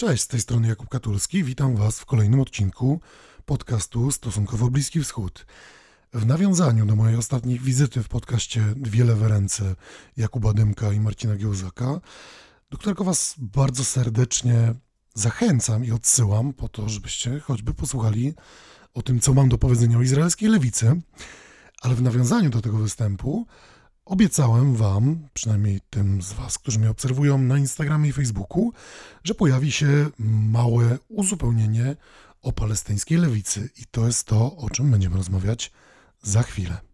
Cześć, z tej strony Jakub Katulski. Witam Was w kolejnym odcinku podcastu Stosunkowo Bliski Wschód. W nawiązaniu do mojej ostatniej wizyty w podcaście Dwie lewe ręce Jakuba Dymka i Marcina Giełzaka, do którego Was bardzo serdecznie zachęcam i odsyłam po to, żebyście choćby posłuchali o tym, co mam do powiedzenia o izraelskiej lewicy. Ale w nawiązaniu do tego występu Obiecałem Wam, przynajmniej tym z Was, którzy mnie obserwują na Instagramie i Facebooku, że pojawi się małe uzupełnienie o palestyńskiej lewicy. I to jest to, o czym będziemy rozmawiać za chwilę.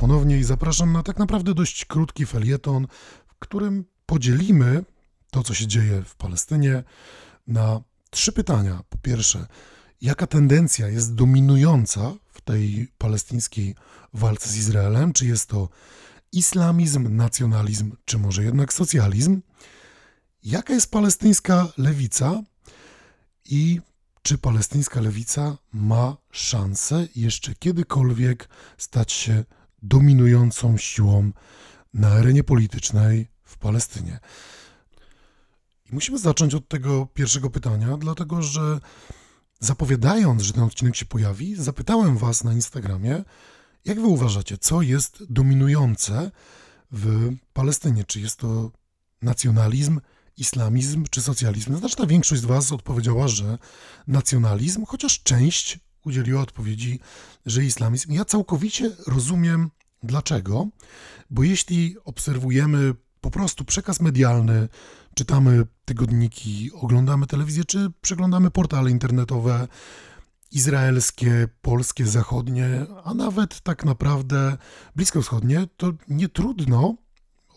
Ponownie i zapraszam na tak naprawdę dość krótki felieton, w którym podzielimy to, co się dzieje w Palestynie, na trzy pytania. Po pierwsze, jaka tendencja jest dominująca w tej palestyńskiej walce z Izraelem? Czy jest to islamizm, nacjonalizm, czy może jednak socjalizm? Jaka jest palestyńska lewica i czy palestyńska lewica ma szansę jeszcze kiedykolwiek stać się dominującą siłą na arenie politycznej w Palestynie? I musimy zacząć od tego pierwszego pytania, dlatego że zapowiadając, że ten odcinek się pojawi, zapytałem Was na Instagramie, jak Wy uważacie, co jest dominujące w Palestynie? Czy jest to nacjonalizm, islamizm czy socjalizm? Znaczna większość z Was odpowiedziała, że nacjonalizm, chociaż część udzieliła odpowiedzi, że islamizm. Ja całkowicie rozumiem dlaczego, bo jeśli obserwujemy po prostu przekaz medialny, czytamy tygodniki, oglądamy telewizję, czy przeglądamy portale internetowe izraelskie, polskie, zachodnie, a nawet tak naprawdę bliskowschodnie, to nie trudno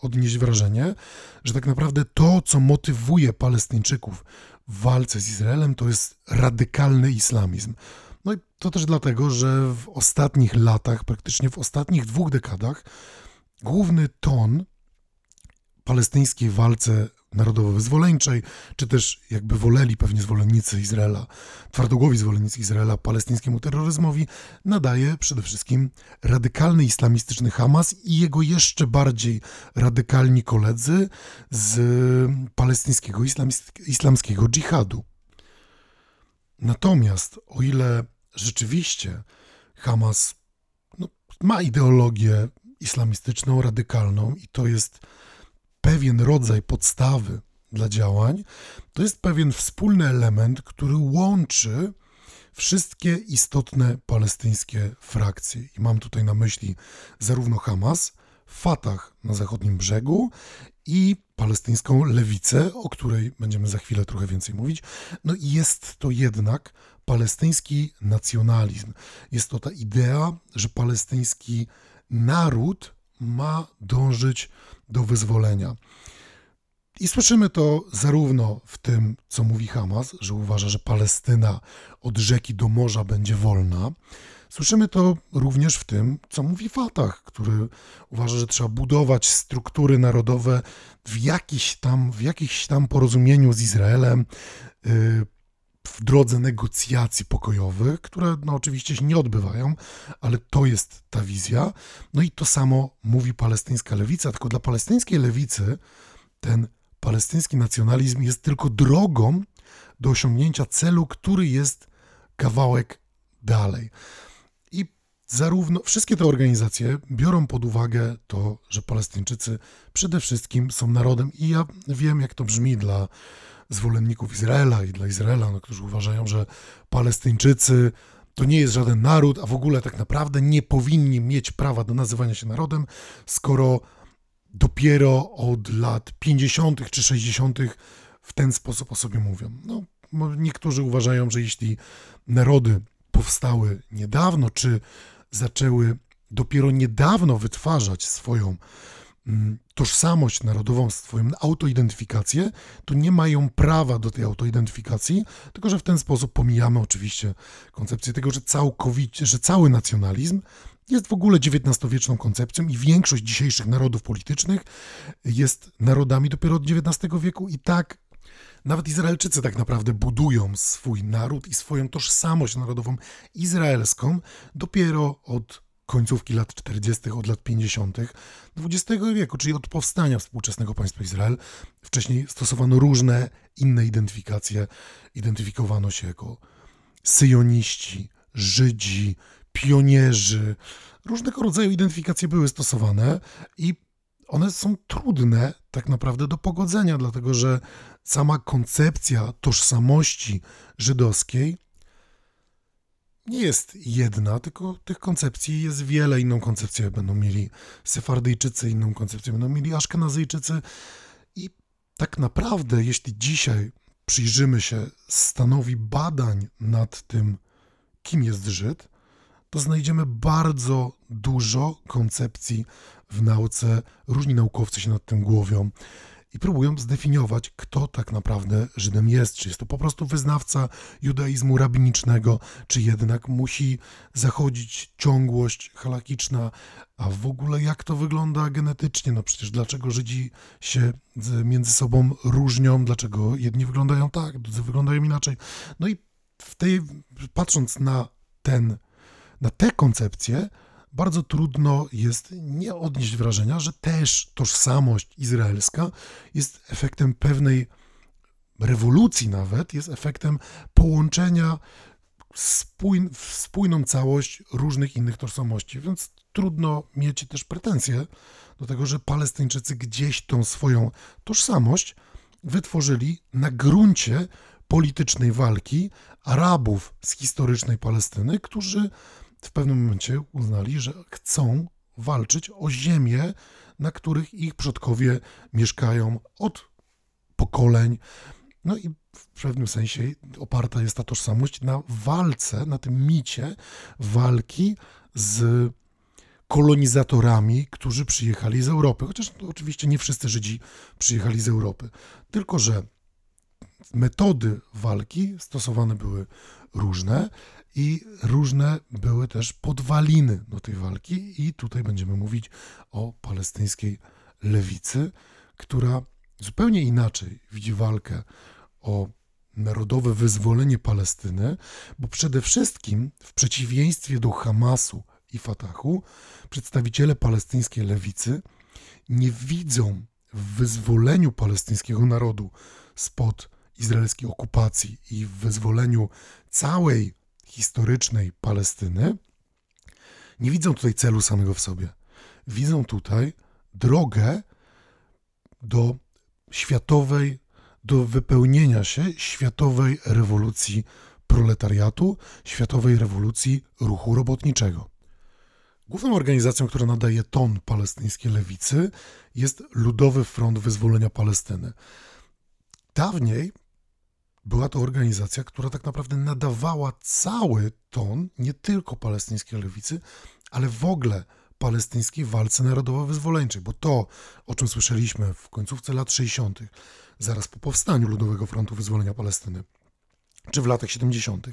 odnieść wrażenie, że tak naprawdę to, co motywuje Palestyńczyków w walce z Izraelem, to jest radykalny islamizm. No i to też dlatego, że w ostatnich latach, praktycznie w ostatnich dwóch dekadach, główny ton palestyńskiej walce narodowo-wyzwoleńczej, czy też jakby woleli pewnie zwolennicy Izraela, twardogłowi zwolennicy Izraela palestyńskiemu terroryzmowi, nadaje przede wszystkim radykalny islamistyczny Hamas i jego jeszcze bardziej radykalni koledzy z palestyńskiego islamskiego dżihadu. Natomiast o ile rzeczywiście Hamas no, ma ideologię islamistyczną, radykalną i to jest pewien rodzaj podstawy dla działań, to jest pewien wspólny element, który łączy wszystkie istotne palestyńskie frakcje. I mam tutaj na myśli zarówno Hamas, Fatah na zachodnim brzegu i palestyńską lewicę, o której będziemy za chwilę trochę więcej mówić. No i jest to jednak palestyński nacjonalizm. Jest to ta idea, że palestyński naród ma dążyć do wyzwolenia. I słyszymy to zarówno w tym, co mówi Hamas, że uważa, że Palestyna od rzeki do morza będzie wolna. Słyszymy to również w tym, co mówi Fatah, który uważa, że trzeba budować struktury narodowe w, jakiś tam, w jakimś tam porozumieniu z Izraelem, y, w drodze negocjacji pokojowych, które no, oczywiście się nie odbywają, ale to jest ta wizja. No i to samo mówi palestyńska lewica, tylko dla palestyńskiej lewicy ten palestyński nacjonalizm jest tylko drogą do osiągnięcia celu, który jest kawałek dalej. I zarówno wszystkie te organizacje biorą pod uwagę to, że Palestyńczycy przede wszystkim są narodem, i ja wiem, jak to brzmi dla zwolenników Izraela i dla Izraela, no, którzy uważają, że Palestyńczycy to nie jest żaden naród, a w ogóle tak naprawdę nie powinni mieć prawa do nazywania się narodem, skoro dopiero od lat 50. czy 60. w ten sposób o sobie mówią. No, niektórzy uważają, że jeśli narody powstały niedawno, czy zaczęły dopiero niedawno wytwarzać swoją tożsamość narodową, swoją autoidentyfikację, to nie mają prawa do tej autoidentyfikacji, tylko że w ten sposób pomijamy oczywiście koncepcję tego, że całkowicie, że cały nacjonalizm jest w ogóle XIX-wieczną koncepcją i większość dzisiejszych narodów politycznych jest narodami dopiero od XIX wieku i tak Nawet Izraelczycy tak naprawdę budują swój naród i swoją tożsamość narodową izraelską dopiero od końcówki lat 40., od lat 50. XX wieku, czyli od powstania współczesnego państwa Izrael. Wcześniej stosowano różne inne identyfikacje. Identyfikowano się jako syjoniści, Żydzi, pionierzy. Różnego rodzaju identyfikacje były stosowane i one są trudne tak naprawdę do pogodzenia, dlatego że sama koncepcja tożsamości żydowskiej nie jest jedna, tylko tych koncepcji jest wiele. Inną koncepcję będą mieli Sefardyjczycy, inną koncepcję będą mieli Aszkenazyjczycy. I tak naprawdę, jeśli dzisiaj przyjrzymy się stanowi badań nad tym, kim jest Żyd, to znajdziemy bardzo dużo koncepcji w nauce. Różni naukowcy się nad tym głowią i próbują zdefiniować, kto tak naprawdę Żydem jest. Czy jest to po prostu wyznawca judaizmu rabinicznego, czy jednak musi zachodzić ciągłość halakiczna, a w ogóle jak to wygląda genetycznie? No przecież dlaczego Żydzi się między sobą różnią, dlaczego jedni wyglądają tak, drudzy wyglądają inaczej. No i w tej, patrząc na ten, na te koncepcje, bardzo trudno jest nie odnieść wrażenia, że też tożsamość izraelska jest efektem pewnej rewolucji, nawet jest efektem połączenia spójn, w spójną całość różnych innych tożsamości. Więc trudno mieć też pretensje do tego, że Palestyńczycy gdzieś tą swoją tożsamość wytworzyli na gruncie politycznej walki Arabów z historycznej Palestyny, którzy w pewnym momencie uznali, że chcą walczyć o ziemię, na których ich przodkowie mieszkają od pokoleń. No i w pewnym sensie oparta jest ta tożsamość na walce, na tym micie walki z kolonizatorami, którzy przyjechali z Europy. Chociaż oczywiście nie wszyscy Żydzi przyjechali z Europy. Tylko, że metody walki stosowane były różne i różne były też podwaliny do tej walki, i tutaj będziemy mówić o palestyńskiej lewicy, która zupełnie inaczej widzi walkę o narodowe wyzwolenie Palestyny, bo przede wszystkim w przeciwieństwie do Hamasu i Fatahu, przedstawiciele palestyńskiej lewicy nie widzą w wyzwoleniu palestyńskiego narodu spod izraelskiej okupacji i wyzwoleniu całej historycznej Palestyny, nie widzą tutaj celu samego w sobie. Widzą tutaj drogę do światowej, do wypełnienia się światowej rewolucji proletariatu, światowej rewolucji ruchu robotniczego. Główną organizacją, która nadaje ton palestyńskiej lewicy, jest Ludowy Front Wyzwolenia Palestyny. Dawniej była to organizacja, która tak naprawdę nadawała cały ton nie tylko palestyńskiej lewicy, ale w ogóle palestyńskiej walce narodowo-wyzwoleńczej, bo to, o czym słyszeliśmy w końcówce lat 60., zaraz po powstaniu Ludowego Frontu Wyzwolenia Palestyny, czy w latach 70.,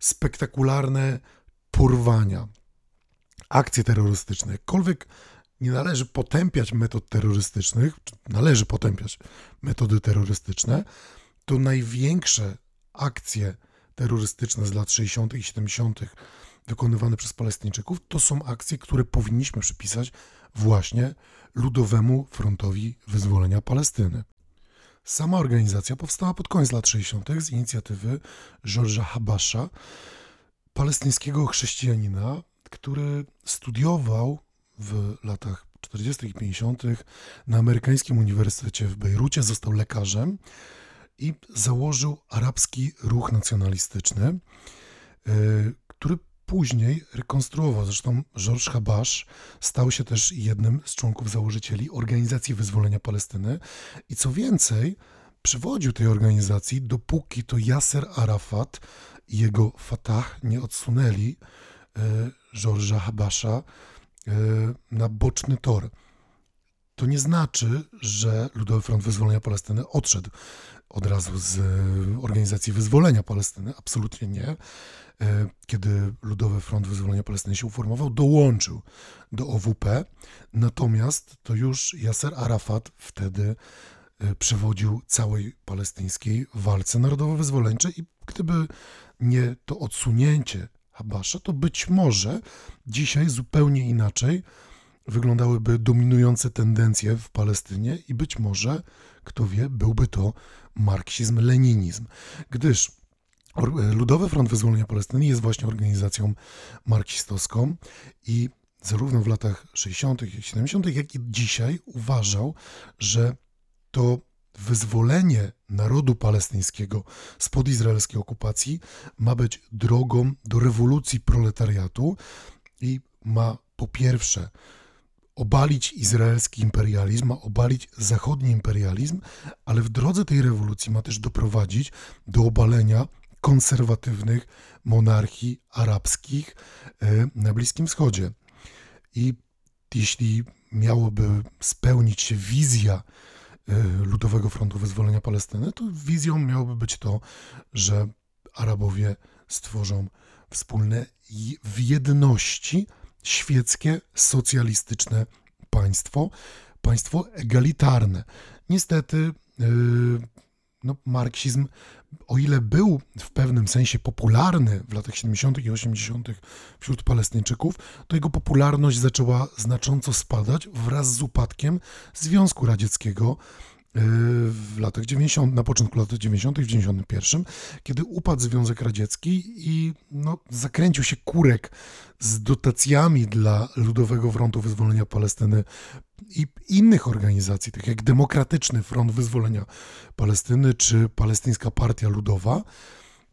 spektakularne porwania, akcje terrorystyczne, jakkolwiek nie należy potępiać metod terrorystycznych, należy potępiać metody terrorystyczne, to największe akcje terrorystyczne z lat 60. i 70. wykonywane przez Palestyńczyków, to są akcje, które powinniśmy przypisać właśnie Ludowemu Frontowi Wyzwolenia Palestyny. Sama organizacja powstała pod koniec lat 60. z inicjatywy George'a Habasha, palestyńskiego chrześcijanina, który studiował w latach 40. i 50. na amerykańskim uniwersytecie w Bejrucie, został lekarzem i założył arabski ruch nacjonalistyczny, e, który później rekonstruował. Zresztą Georges Habash stał się też jednym z członków założycieli Organizacji Wyzwolenia Palestyny i co więcej, przywodził tej organizacji, dopóki to Yasser Arafat i jego Fatah nie odsunęli e, Georgesa Habasha e, na boczny tor. To nie znaczy, że Ludowy Front Wyzwolenia Palestyny odszedł od razu z e, Organizacji Wyzwolenia Palestyny. Absolutnie nie. E, kiedy Ludowy Front Wyzwolenia Palestyny się uformował, dołączył do OWP. Natomiast to już Yasser Arafat wtedy e, przewodził całej palestyńskiej walce narodowo-wyzwoleńczej i gdyby nie to odsunięcie Habasza, to być może dzisiaj zupełnie inaczej wyglądałyby dominujące tendencje w Palestynie i być może, kto wie, byłby to marksizm-leninizm, gdyż Ludowy Front Wyzwolenia Palestyny jest właśnie organizacją marksistowską i zarówno w latach 60. i 70., jak i dzisiaj uważał, że to wyzwolenie narodu palestyńskiego spod izraelskiej okupacji ma być drogą do rewolucji proletariatu i ma po pierwsze obalić izraelski imperializm, ma obalić zachodni imperializm, ale w drodze tej rewolucji ma też doprowadzić do obalenia konserwatywnych monarchii arabskich e, na Bliskim Wschodzie. I jeśli miałoby spełnić się wizja e, Ludowego Frontu Wyzwolenia Palestyny, to wizją miałoby być to, że Arabowie stworzą wspólne w jedności świeckie, socjalistyczne państwo, państwo egalitarne. Niestety, yy, no, marksizm, o ile był w pewnym sensie popularny w latach 70. i 80. wśród Palestyńczyków, to jego popularność zaczęła znacząco spadać wraz z upadkiem Związku Radzieckiego w latach 90., na początku lat 90., w 91, kiedy upadł Związek Radziecki i no, zakręcił się kurek z dotacjami dla Ludowego Frontu Wyzwolenia Palestyny i innych organizacji, takich jak Demokratyczny Front Wyzwolenia Palestyny czy Palestyńska Partia Ludowa,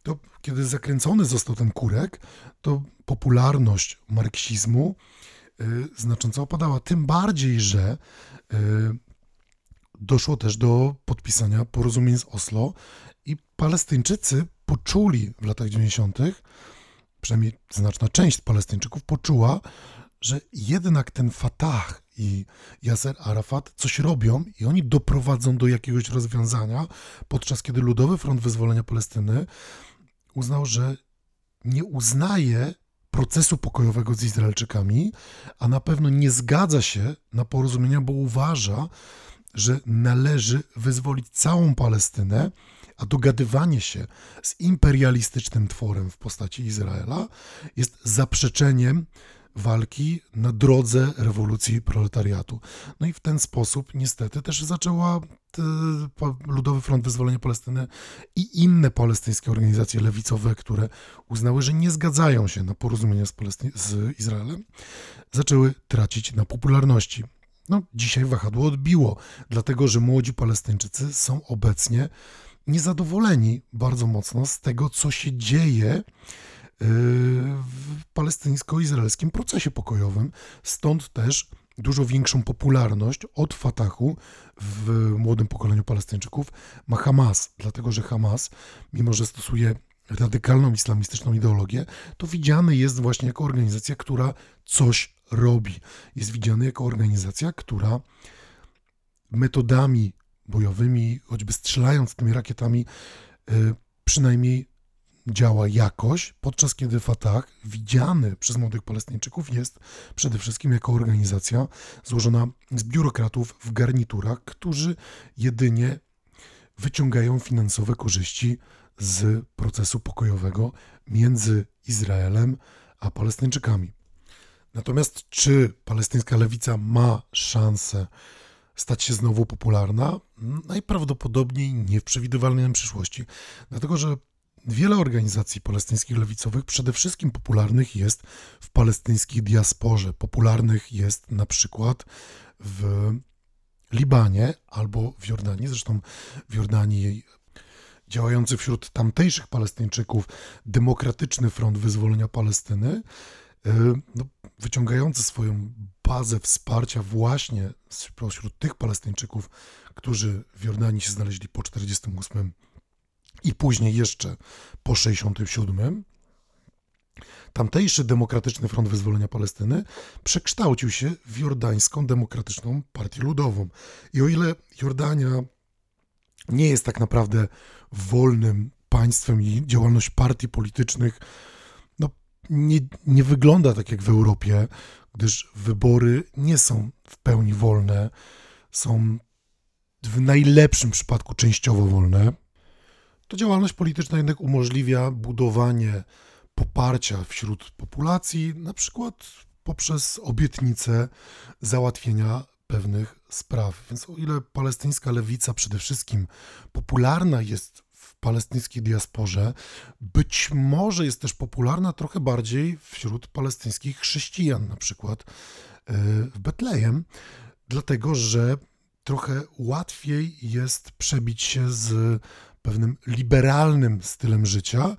to kiedy zakręcony został ten kurek, to popularność marksizmu y, znacząco opadała. Tym bardziej, że y, doszło też do podpisania porozumień z Oslo i Palestyńczycy poczuli w latach 90., przynajmniej znaczna część Palestyńczyków poczuła, że jednak ten Fatah i Yasser Arafat coś robią i oni doprowadzą do jakiegoś rozwiązania, podczas kiedy Ludowy Front Wyzwolenia Palestyny uznał, że nie uznaje procesu pokojowego z Izraelczykami, a na pewno nie zgadza się na porozumienia, bo uważa, że należy wyzwolić całą Palestynę, a dogadywanie się z imperialistycznym tworem w postaci Izraela jest zaprzeczeniem walki na drodze rewolucji proletariatu. No i w ten sposób niestety też zaczęła Ludowy Front Wyzwolenia Palestyny i inne palestyńskie organizacje lewicowe, które uznały, że nie zgadzają się na porozumienie z, z Izraelem, zaczęły tracić na popularności. No, dzisiaj wahadło odbiło, dlatego że młodzi Palestyńczycy są obecnie niezadowoleni bardzo mocno z tego, co się dzieje yy, w palestyńsko-izraelskim procesie pokojowym. Stąd też dużo większą popularność od Fatahu w młodym pokoleniu Palestyńczyków ma Hamas, dlatego że Hamas, mimo że stosuje radykalną islamistyczną ideologię, to widziany jest właśnie jako organizacja, która coś robi. Jest widziany jako organizacja, która metodami bojowymi, choćby strzelając tymi rakietami, y, przynajmniej działa jakoś, podczas kiedy Fatah, widziany przez młodych Palestyńczyków, jest przede wszystkim jako organizacja złożona z biurokratów w garniturach, którzy jedynie wyciągają finansowe korzyści z procesu pokojowego między Izraelem a Palestyńczykami. Natomiast czy palestyńska lewica ma szansę stać się znowu popularna? Najprawdopodobniej nie w przewidywalnej przyszłości, dlatego że wiele organizacji palestyńskich lewicowych przede wszystkim popularnych jest w palestyńskiej diasporze. Popularnych jest na przykład w Libanie albo w Jordanii. Zresztą w Jordanii działający wśród tamtejszych Palestyńczyków Demokratyczny Front Wyzwolenia Palestyny E, no, wyciągający swoją bazę wsparcia właśnie spośród tych Palestyńczyków, którzy w Jordanii się znaleźli po 48 i później jeszcze po 67. Tamtejszy Demokratyczny Front Wyzwolenia Palestyny przekształcił się w Jordańską Demokratyczną Partię Ludową. I o ile Jordania nie jest tak naprawdę wolnym państwem i działalność partii politycznych nie, nie wygląda tak jak w Europie, gdyż wybory nie są w pełni wolne, są w najlepszym przypadku częściowo wolne. To działalność polityczna jednak umożliwia budowanie poparcia wśród populacji, na przykład poprzez obietnicę załatwienia pewnych spraw. Więc o ile palestyńska lewica przede wszystkim popularna jest palestyńskiej diasporze, być może jest też popularna trochę bardziej wśród palestyńskich chrześcijan, na przykład e, w Betlejem, dlatego że trochę łatwiej jest przebić się z pewnym liberalnym stylem życia,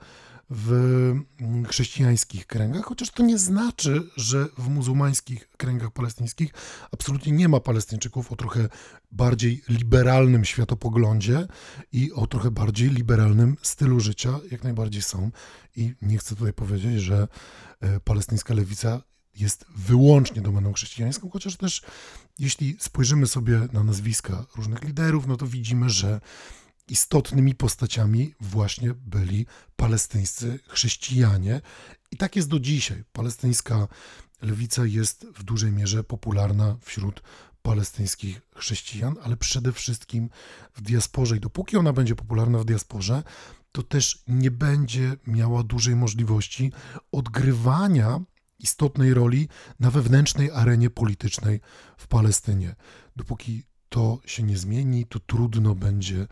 w chrześcijańskich kręgach, chociaż to nie znaczy, że w muzułmańskich kręgach palestyńskich absolutnie nie ma Palestyńczyków o trochę bardziej liberalnym światopoglądzie i o trochę bardziej liberalnym stylu życia, jak najbardziej są. I nie chcę tutaj powiedzieć, że e, palestyńska lewica jest wyłącznie domeną chrześcijańską, chociaż też jeśli spojrzymy sobie na nazwiska różnych liderów, no to widzimy, że istotnymi postaciami właśnie byli palestyńscy chrześcijanie. I tak jest do dzisiaj. Palestyńska lewica jest w dużej mierze popularna wśród palestyńskich chrześcijan, ale przede wszystkim w diasporze. I dopóki ona będzie popularna w diasporze, to też nie będzie miała dużej możliwości odgrywania istotnej roli na wewnętrznej arenie politycznej w Palestynie. Dopóki to się nie zmieni, to trudno będzie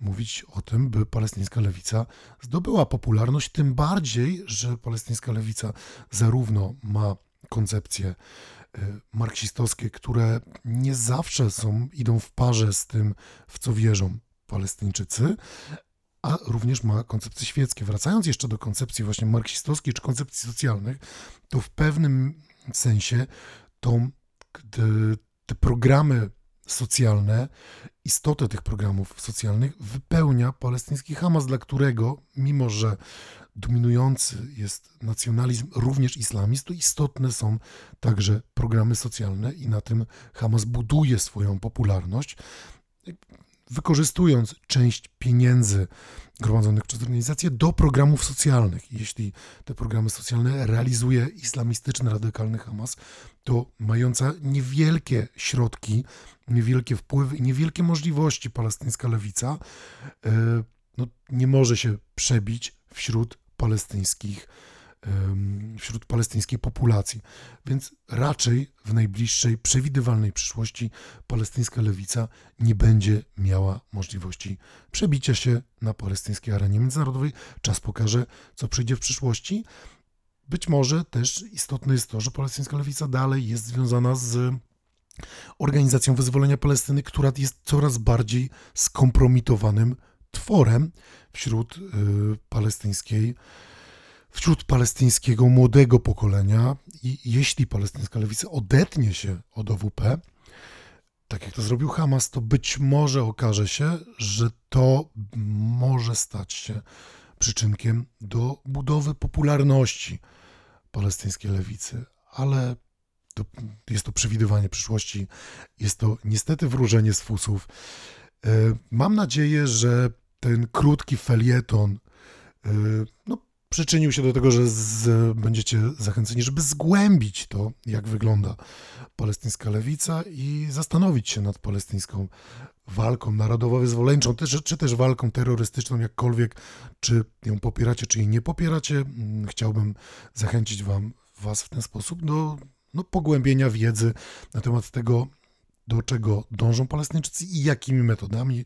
mówić o tym, by palestyńska lewica zdobyła popularność, tym bardziej, że palestyńska lewica zarówno ma koncepcje e, marksistowskie, które nie zawsze są, idą w parze z tym, w co wierzą Palestyńczycy, a również ma koncepcje świeckie. Wracając jeszcze do koncepcji właśnie marksistowskiej czy koncepcji socjalnych, to w pewnym sensie to te programy socjalne, istotę tych programów socjalnych wypełnia palestyński Hamas, dla którego, mimo że dominujący jest nacjonalizm, również islamizm, to istotne są także programy socjalne i na tym Hamas buduje swoją popularność wykorzystując część pieniędzy gromadzonych przez organizacje do programów socjalnych. Jeśli te programy socjalne realizuje islamistyczny, radykalny Hamas, to mająca niewielkie środki, niewielkie wpływy i niewielkie możliwości palestyńska lewica e, no, nie może się przebić wśród palestyńskich wśród palestyńskiej populacji. Więc raczej w najbliższej, przewidywalnej przyszłości palestyńska lewica nie będzie miała możliwości przebicia się na palestyńskiej arenie międzynarodowej. Czas pokaże, co przyjdzie w przyszłości. Być może też istotne jest to, że palestyńska lewica dalej jest związana z organizacją wyzwolenia Palestyny, która jest coraz bardziej skompromitowanym tworem wśród y, palestyńskiej wśród palestyńskiego młodego pokolenia. I jeśli palestyńska lewica odetnie się od OWP, tak jak to zrobił Hamas, to być może okaże się, że to może stać się przyczynkiem do budowy popularności palestyńskiej lewicy, ale to, jest to przewidywanie przyszłości, jest to niestety wróżenie z fusów. E, mam nadzieję, że ten krótki felieton e, no, przyczynił się do tego, że z, będziecie zachęceni, żeby zgłębić to, jak wygląda palestyńska lewica i zastanowić się nad palestyńską walką narodowo-wyzwoleńczą, czy, czy też walką terrorystyczną, jakkolwiek, czy ją popieracie, czy jej nie popieracie. Mm, chciałbym zachęcić wam, was w ten sposób do no, pogłębienia wiedzy na temat tego, do czego dążą Palestyńczycy i jakimi metodami.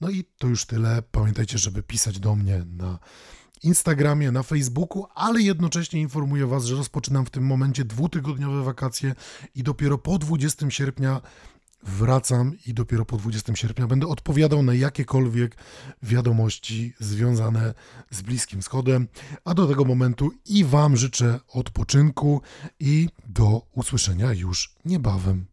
No i to już tyle. Pamiętajcie, żeby pisać do mnie na Instagramie, na Facebooku, ale jednocześnie informuję Was, że rozpoczynam w tym momencie dwutygodniowe wakacje i dopiero po 20 sierpnia wracam i dopiero po 20 sierpnia będę odpowiadał na jakiekolwiek wiadomości związane z Bliskim Wschodem. A do tego momentu i Wam życzę odpoczynku i do usłyszenia już niebawem.